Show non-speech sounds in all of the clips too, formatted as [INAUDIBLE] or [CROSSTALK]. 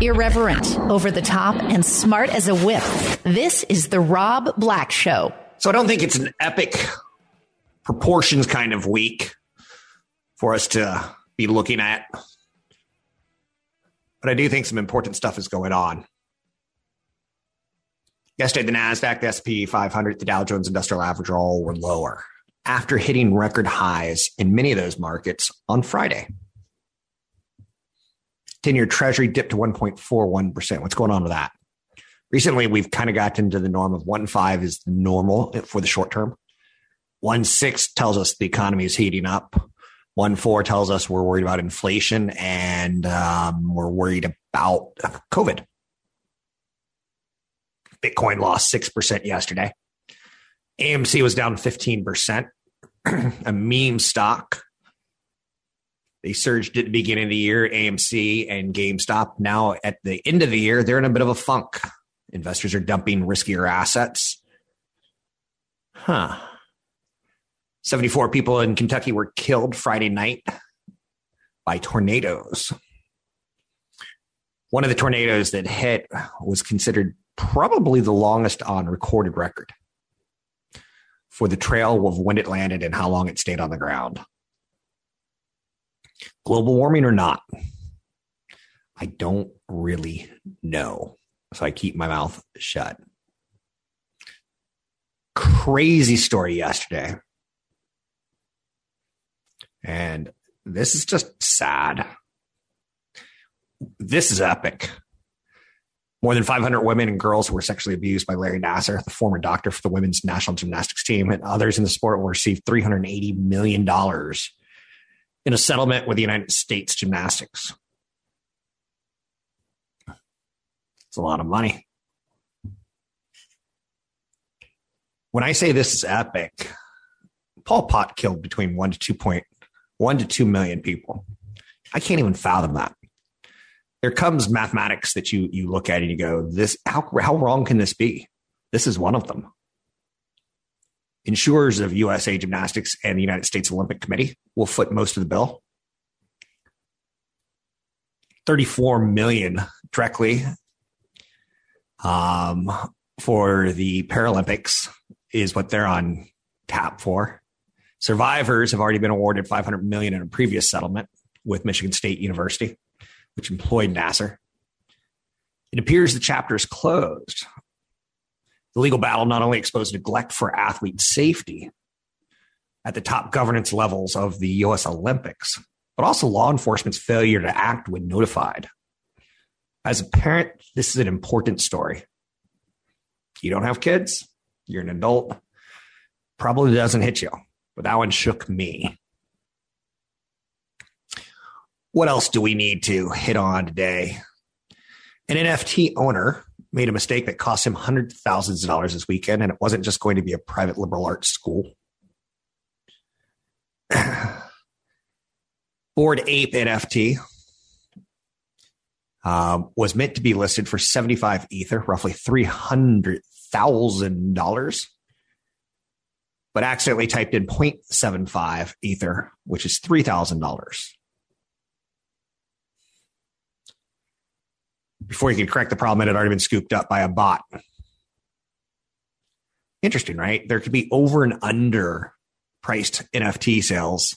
Irreverent, over the top, and smart as a whip. This is The Rob Black Show. So I don't think it's an epic proportions kind of week for us to be looking at. But I do think some important stuff is going on. Yesterday, the NASDAQ, the SP 500, the Dow Jones Industrial Average all were lower after hitting record highs in many of those markets on Friday. 10 year treasury dipped to 1.41%. What's going on with that? Recently, we've kind of gotten into the norm of 1.5 is normal for the short term. 1.6 tells us the economy is heating up. 1.4 tells us we're worried about inflation and um, we're worried about COVID. Bitcoin lost 6% yesterday. AMC was down 15%. [CLEARS THROAT] a meme stock. They surged at the beginning of the year, AMC and GameStop. Now at the end of the year, they're in a bit of a funk. Investors are dumping riskier assets. Huh. 74 people in Kentucky were killed Friday night by tornadoes. One of the tornadoes that hit was considered probably the longest on recorded record for the trail of when it landed and how long it stayed on the ground. Global warming or not? I don't really know. So I keep my mouth shut. Crazy story yesterday. And this is just sad. This is epic. More than 500 women and girls were sexually abused by Larry Nassar, the former doctor for the women's national gymnastics team, and others in the sport will receive $380 million in a settlement with the United States Gymnastics. It's a lot of money. When I say this is epic, Pol Pot killed between one to two point one to two million people. I can't even fathom that there comes mathematics that you you look at and you go, this how how wrong can this be? This is one of them. Insurers of USA Gymnastics and the United States Olympic Committee will foot most of the bill. 34 million directly um, for the Paralympics is what they're on tap for. Survivors have already been awarded 500 million in a previous settlement with Michigan State University which employed Nassar. It appears the chapter is closed. The legal battle not only exposed neglect for athlete safety at the top governance levels of the U.S. Olympics, but also law enforcement's failure to act when notified. As a parent, this is an important story. You don't have kids, you're an adult, probably doesn't hit you, but that one shook me what else do we need to hit on today? An NFT owner made a mistake that cost him hundreds of thousands of dollars this weekend, and it wasn't just going to be a private liberal arts school. [SIGHS] Bored Ape NFT um, was meant to be listed for 75 Ether, roughly $300,000, but accidentally typed in 0.75 Ether, which is $3,000. Before you could correct the problem, it had already been scooped up by a bot. Interesting, right? There could be over and under priced NFT sales,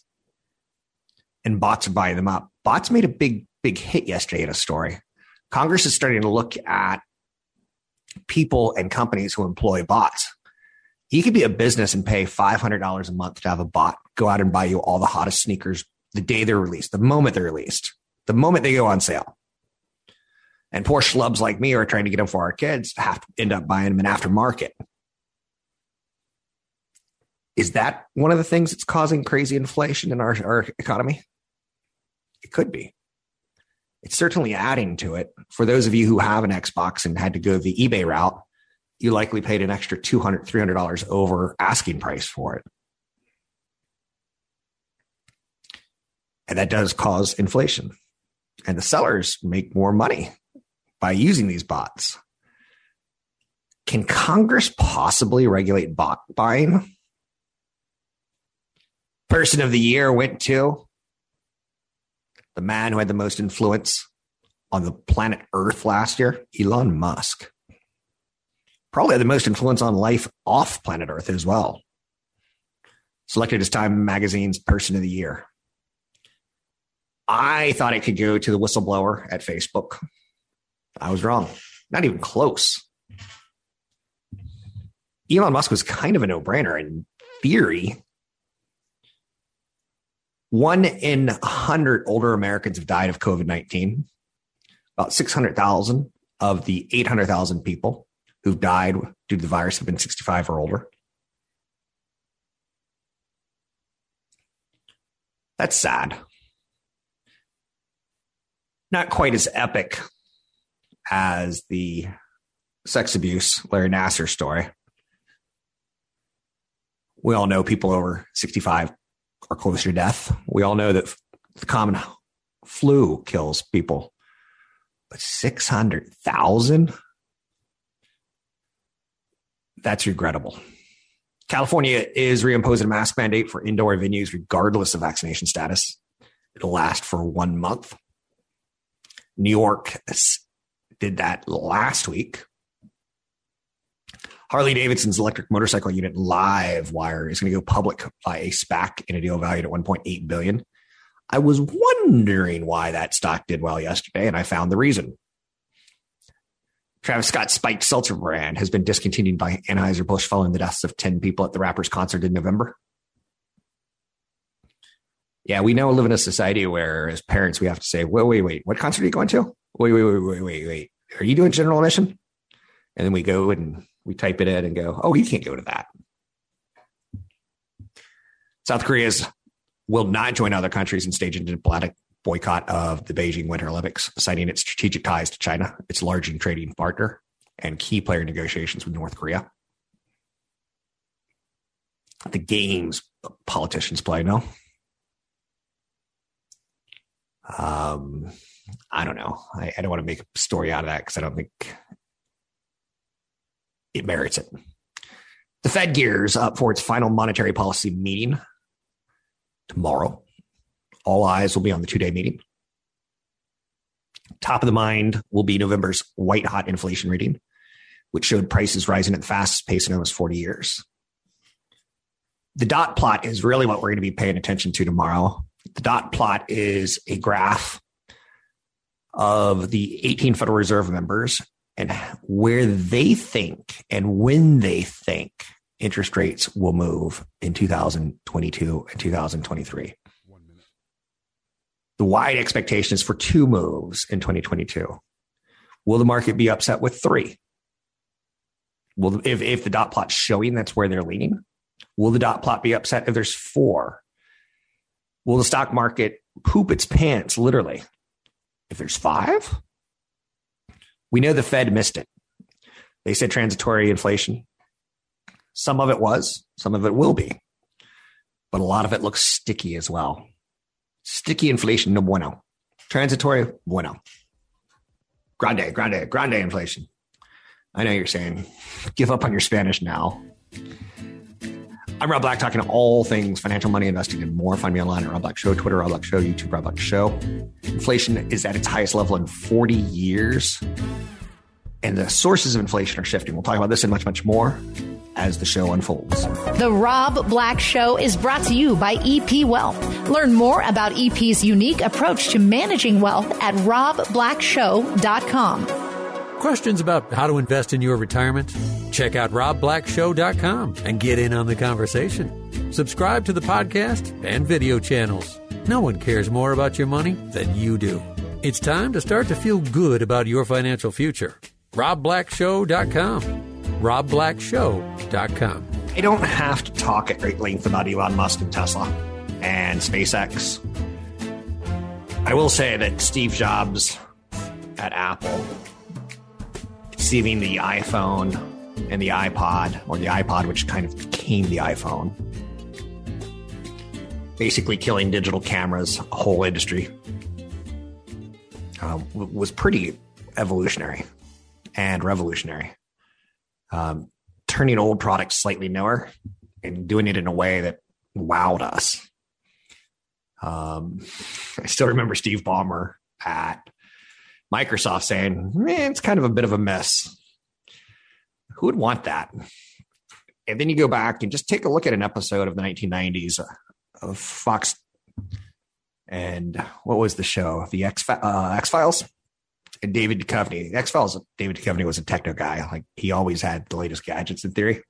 and bots are buying them up. Bots made a big, big hit yesterday in a story. Congress is starting to look at people and companies who employ bots. You could be a business and pay $500 a month to have a bot go out and buy you all the hottest sneakers the day they're released, the moment they're released, the moment they go on sale. And poor schlubs like me are trying to get them for our kids have to end up buying them in aftermarket. Is that one of the things that's causing crazy inflation in our, our economy? It could be. It's certainly adding to it. For those of you who have an Xbox and had to go the eBay route, you likely paid an extra $200, $300 over asking price for it. And that does cause inflation. And the sellers make more money by using these bots. Can Congress possibly regulate bot buying? Person of the year went to the man who had the most influence on the planet Earth last year, Elon Musk. Probably had the most influence on life off planet Earth as well. Selected as Time Magazine's Person of the Year. I thought it could go to the whistleblower at Facebook. I was wrong. Not even close. Elon Musk was kind of a no brainer in theory. One in a hundred older Americans have died of COVID 19. About 600,000 of the 800,000 people who've died due to the virus have been 65 or older. That's sad. Not quite as epic as the sex abuse Larry Nassar story. We all know people over 65 are closer to death. We all know that the common flu kills people. But 600,000? That's regrettable. California is reimposing a mask mandate for indoor venues regardless of vaccination status. It'll last for one month. New York did that last week. Harley Davidson's electric motorcycle unit Livewire is going to go public by a SPAC in a deal valued at 1.8 billion. I was wondering why that stock did well yesterday, and I found the reason. Travis Scott's spiked seltzer brand has been discontinued by Anheuser-Busch following the deaths of 10 people at the rapper's concert in November. Yeah, we now live in a society where, as parents, we have to say, wait, wait, wait, what concert are you going to? Wait, wait, wait, wait, wait, wait. Are you doing general admission? And then we go and we type it in and go, oh, you can't go to that. South Korea's will not join other countries in staging a diplomatic boycott of the Beijing Winter Olympics, citing its strategic ties to China, its largest trading partner, and key player negotiations with North Korea. The games politicians play, no? Um, I don't know. I, I don't want to make a story out of that because I don't think it merits it. The Fed gears up for its final monetary policy meeting tomorrow. All eyes will be on the two day meeting. Top of the mind will be November's white hot inflation reading, which showed prices rising at the fastest pace in almost 40 years. The dot plot is really what we're going to be paying attention to tomorrow. The dot plot is a graph of the 18 Federal Reserve members and where they think and when they think interest rates will move in 2022 and 2023. The wide expectation is for two moves in 2022. Will the market be upset with three? Will if, if the dot plot's showing that's where they're leaning? Will the dot plot be upset if there's four? Will the stock market poop its pants literally if there's five? We know the Fed missed it. They said transitory inflation. Some of it was, some of it will be, but a lot of it looks sticky as well. Sticky inflation, no bueno. Oh. Transitory, bueno. Oh. Grande, grande, grande inflation. I know you're saying, give up on your Spanish now. I'm Rob Black, talking all things financial, money, investing, and more. Find me online at Rob Black Show, Twitter, Rob Black Show, YouTube, Rob Black Show. Inflation is at its highest level in 40 years, and the sources of inflation are shifting. We'll talk about this and much, much more as the show unfolds. The Rob Black Show is brought to you by EP Wealth. Learn more about EP's unique approach to managing wealth at robblackshow.com. Questions about how to invest in your retirement? Check out robblackshow.com and get in on the conversation. Subscribe to the podcast and video channels. No one cares more about your money than you do. It's time to start to feel good about your financial future. robblackshow.com. robblackshow.com. I don't have to talk at great length about Elon Musk and Tesla and SpaceX. I will say that Steve Jobs at Apple conceiving the iPhone and the iPod, or the iPod, which kind of became the iPhone, basically killing digital cameras, a whole industry, uh, was pretty evolutionary and revolutionary. Um, turning old products slightly newer and doing it in a way that wowed us. Um, [LAUGHS] I still remember Steve Ballmer at Microsoft saying, Man, it's kind of a bit of a mess. Who would want that? And then you go back and just take a look at an episode of the 1990s of Fox. And what was the show? The X uh, X Files. And David Duchovny. X Files. David Duchovny was a techno guy. Like he always had the latest gadgets in theory.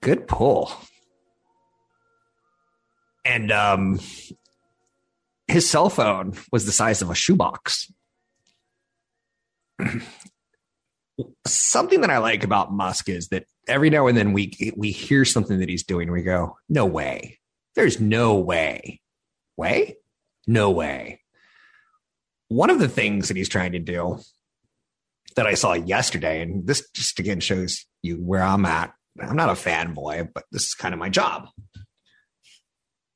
Good pull. And um, his cell phone was the size of a shoebox. something that I like about Musk is that every now and then we we hear something that he's doing we go, no way. There's no way. Way? No way. One of the things that he's trying to do that I saw yesterday, and this just again shows you where I'm at. I'm not a fanboy, but this is kind of my job.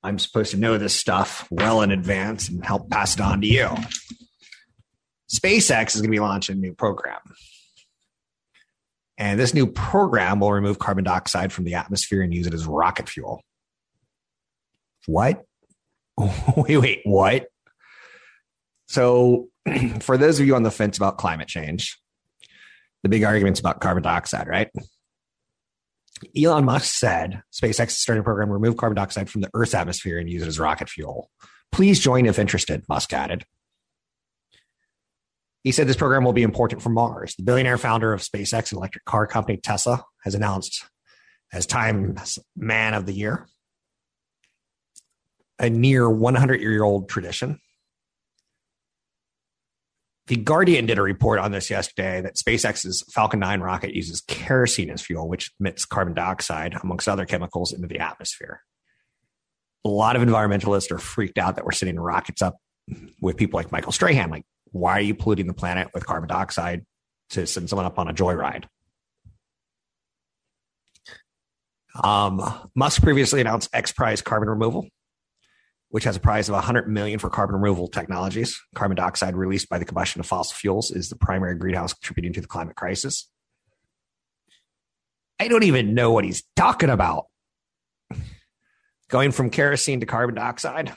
I'm supposed to know this stuff well in advance and help pass it on to you. SpaceX is going to be launching a new program. And this new program will remove carbon dioxide from the atmosphere and use it as rocket fuel. What? [LAUGHS] wait, wait, what? So, [CLEARS THROAT] for those of you on the fence about climate change, the big arguments about carbon dioxide, right? Elon Musk said SpaceX starting a program to remove carbon dioxide from the Earth's atmosphere and use it as rocket fuel. Please join if interested, Musk added. He said this program will be important for Mars. The billionaire founder of SpaceX and electric car company Tesla has announced as Time Man of the Year, a near 100 year old tradition. The Guardian did a report on this yesterday that SpaceX's Falcon 9 rocket uses kerosene as fuel, which emits carbon dioxide, amongst other chemicals, into the atmosphere. A lot of environmentalists are freaked out that we're sending rockets up with people like Michael Strahan, like why are you polluting the planet with carbon dioxide to send someone up on a joyride? Um, Musk previously announced X Prize carbon removal, which has a prize of 100 million for carbon removal technologies. Carbon dioxide released by the combustion of fossil fuels is the primary greenhouse contributing to the climate crisis. I don't even know what he's talking about. Going from kerosene to carbon dioxide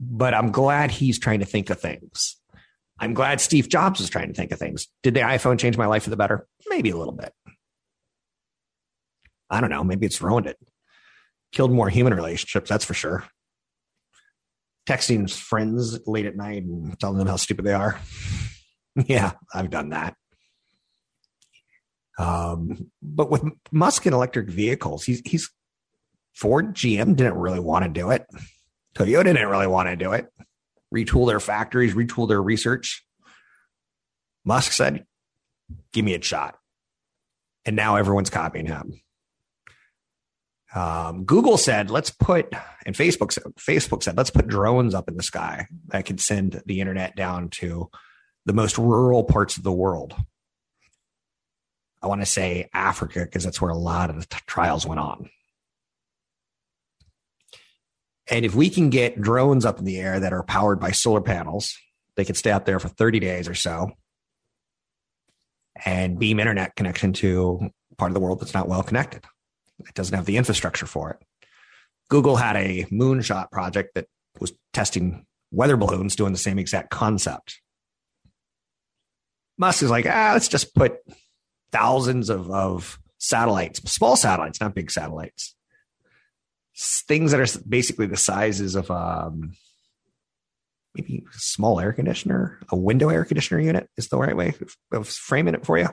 but I'm glad he's trying to think of things. I'm glad Steve Jobs is trying to think of things. Did the iPhone change my life for the better? Maybe a little bit. I don't know. Maybe it's ruined it. Killed more human relationships, that's for sure. Texting friends late at night and telling them how stupid they are. [LAUGHS] yeah, I've done that. Um, but with Musk and electric vehicles, he's he's Ford, GM didn't really want to do it. Toyota didn't really want to do it, retool their factories, retool their research. Musk said, give me a shot. And now everyone's copying him. Um, Google said, let's put, and Facebook said, Facebook said, let's put drones up in the sky that can send the internet down to the most rural parts of the world. I want to say Africa because that's where a lot of the t- trials went on. And if we can get drones up in the air that are powered by solar panels, they could stay out there for 30 days or so and beam internet connection to part of the world that's not well connected. It doesn't have the infrastructure for it. Google had a moonshot project that was testing weather balloons doing the same exact concept. Musk is like, ah, let's just put thousands of, of satellites, small satellites, not big satellites, things that are basically the sizes of um, maybe a small air conditioner, a window air conditioner unit is the right way of framing it for you.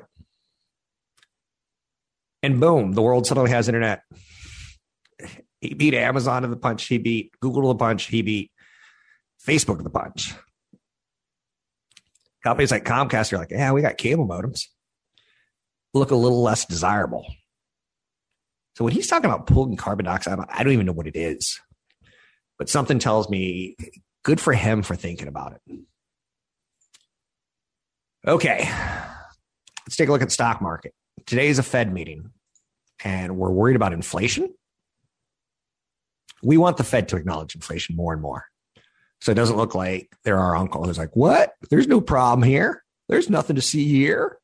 And boom, the world suddenly has internet. He beat Amazon to the punch. He beat Google to the punch. He beat Facebook to the punch. Companies like Comcast are like, yeah, we got cable modems. Look a little less desirable. So when he's talking about pulling carbon dioxide, I don't even know what it is. But something tells me good for him for thinking about it. Okay. Let's take a look at the stock market. Today is a Fed meeting and we're worried about inflation. We want the Fed to acknowledge inflation more and more. So it doesn't look like they're our uncle who's like, what? There's no problem here. There's nothing to see here.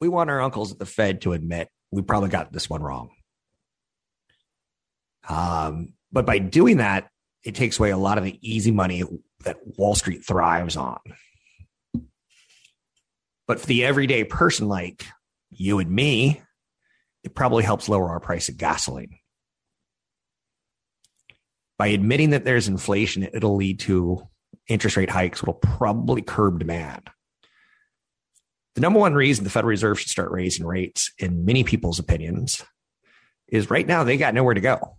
We want our uncles at the Fed to admit we probably got this one wrong. Um, but by doing that, it takes away a lot of the easy money that Wall Street thrives on. But for the everyday person like you and me, it probably helps lower our price of gasoline. By admitting that there's inflation, it'll lead to interest rate hikes, will probably curb demand. The number one reason the Federal Reserve should start raising rates, in many people's opinions, is right now they got nowhere to go.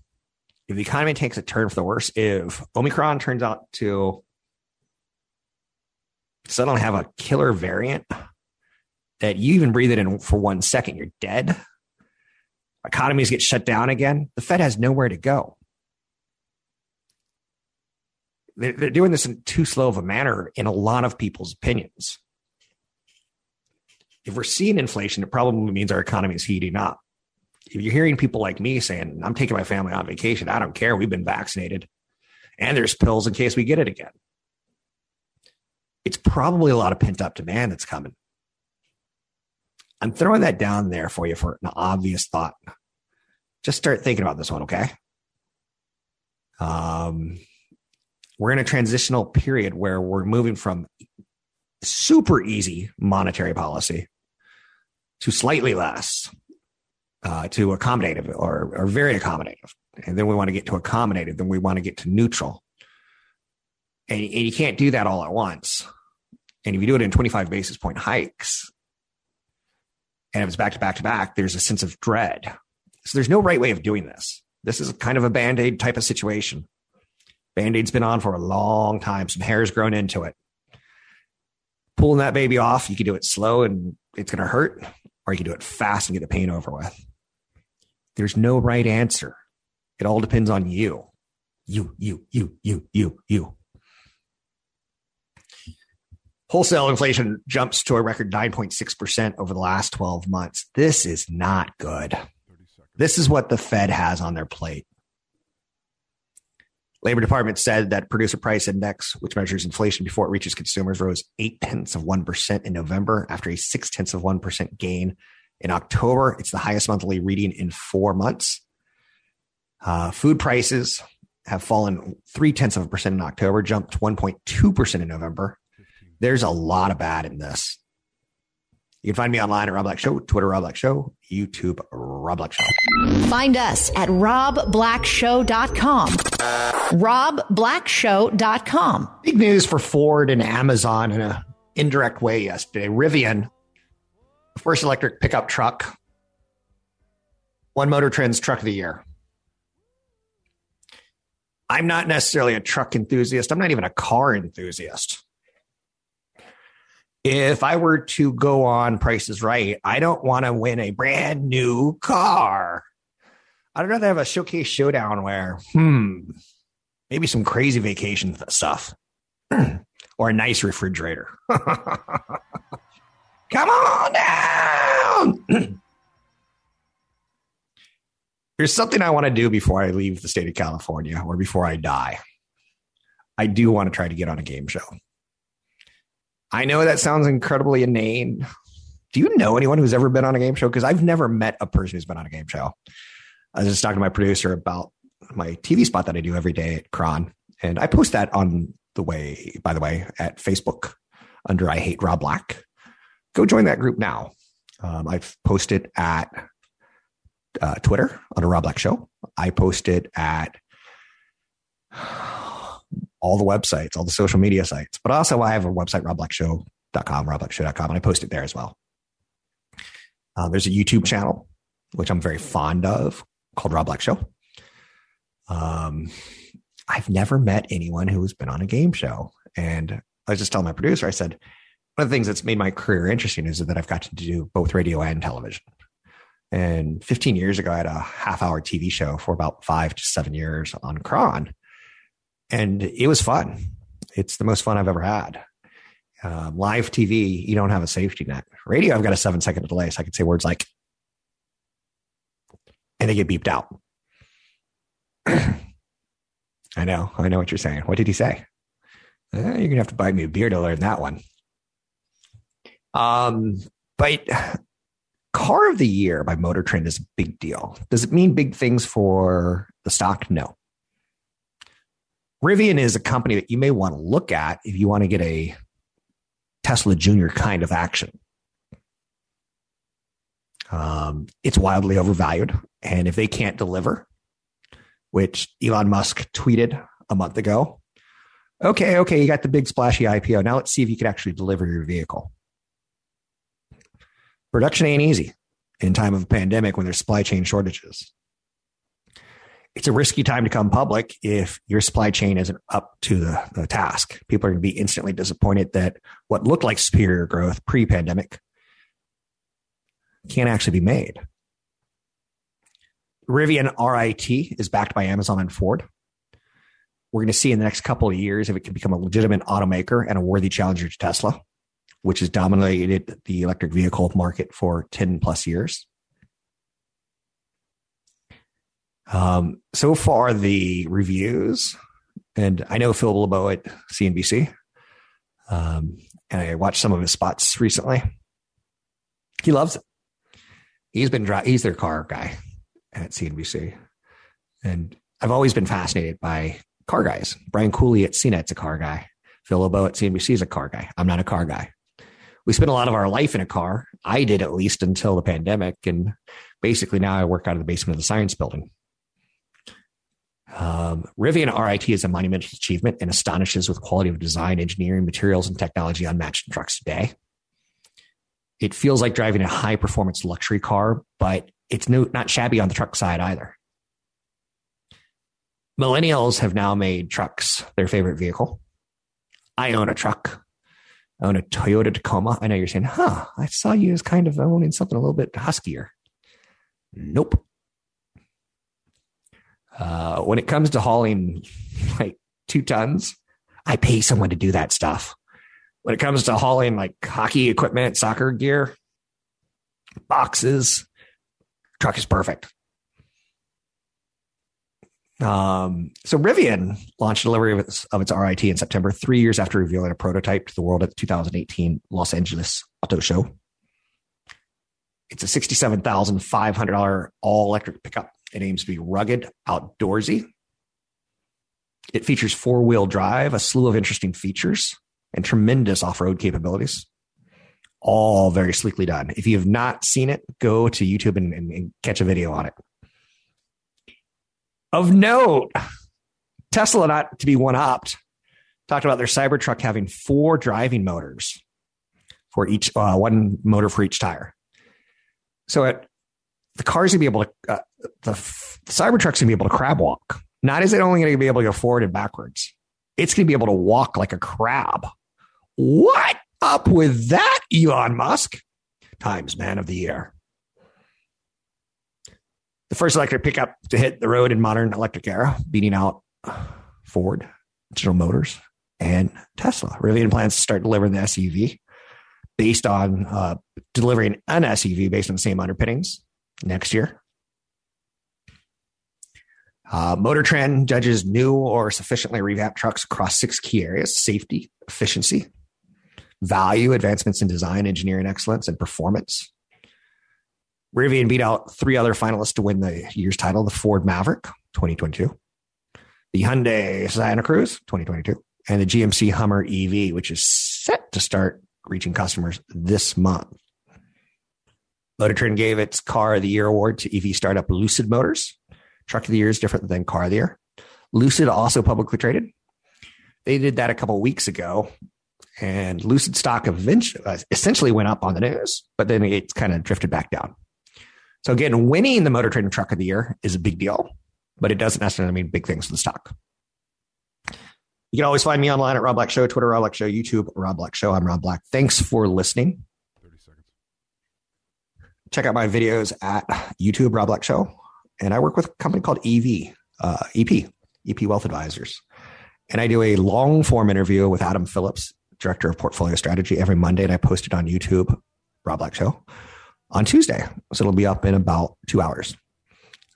If the economy takes a turn for the worse, if Omicron turns out to suddenly have a killer variant that you even breathe it in for one second, you're dead. Economies get shut down again. The Fed has nowhere to go. They're, doing this in too slow of a manner, in a lot of people's opinions if we're seeing inflation, it probably means our economy is heating up. If you're hearing people like me saying, I'm taking my family on vacation, I don't care. We've been vaccinated and there's pills in case we get it again. It's probably a lot of pent up demand that's coming. I'm throwing that down there for you for an obvious thought. Just start thinking about this one, okay? Um, we're in a transitional period where we're moving from super easy monetary policy to slightly less, uh, to accommodative or, or very accommodative. And then we want to get to accommodative, then we want to get to neutral. And, and you can't do that all at once. And if you do it in 25 basis point hikes, and if it's back to back to back, there's a sense of dread. So there's no right way of doing this. This is kind of a band aid type of situation. Band aid's been on for a long time. Some hair's grown into it. Pulling that baby off, you can do it slow and it's going to hurt, or you can do it fast and get the pain over with. There's no right answer. It all depends on you. You, you, you, you, you, you. Wholesale inflation jumps to a record 9.6% over the last 12 months. This is not good. This is what the Fed has on their plate. Labor Department said that producer price index, which measures inflation before it reaches consumers, rose eight tenths of 1% in November after a six tenths of 1% gain in October. It's the highest monthly reading in four months. Uh, food prices have fallen three tenths of a percent in October, jumped 1.2% in November. There's a lot of bad in this. You can find me online at Rob Black Show, Twitter Rob Black Show, YouTube Rob Black Show. Find us at robblackshow.com. robblackshow.com. Big news for Ford and Amazon in an indirect way yesterday. Rivian, first electric pickup truck, one Motor Trends Truck of the Year. I'm not necessarily a truck enthusiast. I'm not even a car enthusiast if I were to go on Prices Right, I don't want to win a brand new car. I'd rather have a showcase showdown where, hmm, maybe some crazy vacation stuff [CLEARS THROAT] or a nice refrigerator. [LAUGHS] Come on down. [CLEARS THROAT] There's something I want to do before I leave the state of California or before I die. I do want to try to get on a game show. I know that sounds incredibly inane. Do you know anyone who's ever been on a game show? Because I've never met a person who's been on a game show. I was just talking to my producer about my TV spot that I do every day at KRON. And I post that on the way, by the way, at Facebook under I Hate Rob Black. Go join that group now. Um, I've posted at uh, Twitter under Rob Black Show. I posted at all the websites, all the social media sites. But also, I have a website, robblackshow.com, robblackshow.com, and I post it there as well. Uh, there's a YouTube channel, which I'm very fond of, called Rob Black Show. Um, I've never met anyone who has been on a game show. And I was just telling my producer, I said, one of the things that's made my career interesting is that I've got to do both radio and television. And 15 years ago, I had a half hour TV show for about five to seven years on KRON. And it was fun. It's the most fun I've ever had. Uh, live TV, you don't have a safety net. Radio, I've got a seven second delay, so I can say words like, and they get beeped out. [CLEARS THROAT] I know, I know what you're saying. What did he say? Eh, you're gonna have to buy me a beer to learn that one. Um, but car of the year by Motor Trend is a big deal. Does it mean big things for the stock? No. Rivian is a company that you may want to look at if you want to get a Tesla Junior kind of action. Um, it's wildly overvalued. And if they can't deliver, which Elon Musk tweeted a month ago, okay, okay, you got the big splashy IPO. Now let's see if you can actually deliver your vehicle. Production ain't easy in time of a pandemic when there's supply chain shortages. It's a risky time to come public if your supply chain isn't up to the, the task. People are going to be instantly disappointed that what looked like superior growth pre pandemic can't actually be made. Rivian R1T is backed by Amazon and Ford. We're going to see in the next couple of years if it can become a legitimate automaker and a worthy challenger to Tesla which has dominated the electric vehicle market for 10 plus years. Um, so far, the reviews, and I know Phil LeBeau at CNBC, um, and I watched some of his spots recently. He loves it. He's been he's their car guy at CNBC, and I've always been fascinated by car guys. Brian Cooley at CNET's a car guy. Phil LeBeau at CNBC is a car guy. I'm not a car guy we spent a lot of our life in a car. I did at least until the pandemic. And basically now I work out of the basement of the science building. Um, Rivian R1T is a monumental achievement and astonishes with quality of design, engineering, materials, and technology unmatched in trucks today. It feels like driving a high performance luxury car, but it's no, not shabby on the truck side either. Millennials have now made trucks their favorite vehicle. I own a truck I own a Toyota Tacoma. I know you're saying, huh, I saw you as kind of owning something a little bit huskier. Nope. Uh, when it comes to hauling like two tons, I pay someone to do that stuff. When it comes to hauling like hockey equipment, soccer gear, boxes, truck is perfect. Um, so Rivian launched delivery of its, of its R1T in September, three years after revealing a prototype to the world at the 2018 Los Angeles Auto Show. It's a $67,500 all electric pickup. It aims to be rugged, outdoorsy. It features four wheel drive, a slew of interesting features, and tremendous off road capabilities. All very sleekly done. If you have not seen it, go to YouTube and, and, and catch a video on it. Of note, Tesla, not to be one upped, talked about their Cybertruck having four driving motors for each, uh, one motor for each tire. So it, the car's gonna be able to, uh, the, the Cybertruck's gonna be able to crab walk. Not is it only gonna be able to go forward and backwards, it's gonna be able to walk like a crab. What up with that, Elon Musk? Times man of the year the first electric pickup to hit the road in modern electric era, beating out Ford, General Motors, and Tesla. Rivian plans to start delivering the SUV based on uh, delivering an SUV based on the same underpinnings next year. Uh, Motor Trend judges new or sufficiently revamped trucks across six key areas safety, efficiency, value, advancements in design, engineering excellence, and performance. Rivian beat out three other finalists to win the year's title the Ford Maverick 2022, the Hyundai Santa Cruz 2022, and the GMC Hummer EV, which is set to start reaching customers this month. Motor Trend gave its Car of the Year award to EV startup Lucid Motors. Truck of the Year is different than Car of the Year. Lucid also publicly traded. They did that a couple weeks ago, and Lucid stock eventually, essentially went up on the news, but then it's kind of drifted back down. So again, winning the Motor Trend Truck of the Year is a big deal, but it doesn't necessarily mean big things for the stock. You can always find me online at Rob Black Show, Twitter, Rob Black Show, YouTube, Rob Black Show. I'm Rob Black. Thanks for listening. 30 seconds. check out my videos at YouTube Rob Black Show, and I work with a company called EV uh, EP EP Wealth Advisors, and I do a long form interview with Adam Phillips, Director of Portfolio Strategy, every Monday, and I post it on YouTube Rob Black Show on Tuesday, so it'll be up in about two hours.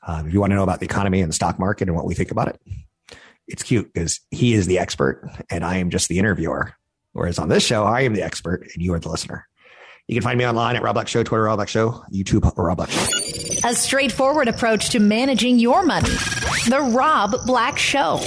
Um, if you want to know about the economy and the stock market and what we think about it, it's cute because he is the expert and I am just the interviewer. Whereas on this show, I am the expert and you are the listener. You can find me online at Rob Black Show, Twitter Rob Black Show, YouTube Rob Black Show. A straightforward approach to managing your money. The Rob Black Show.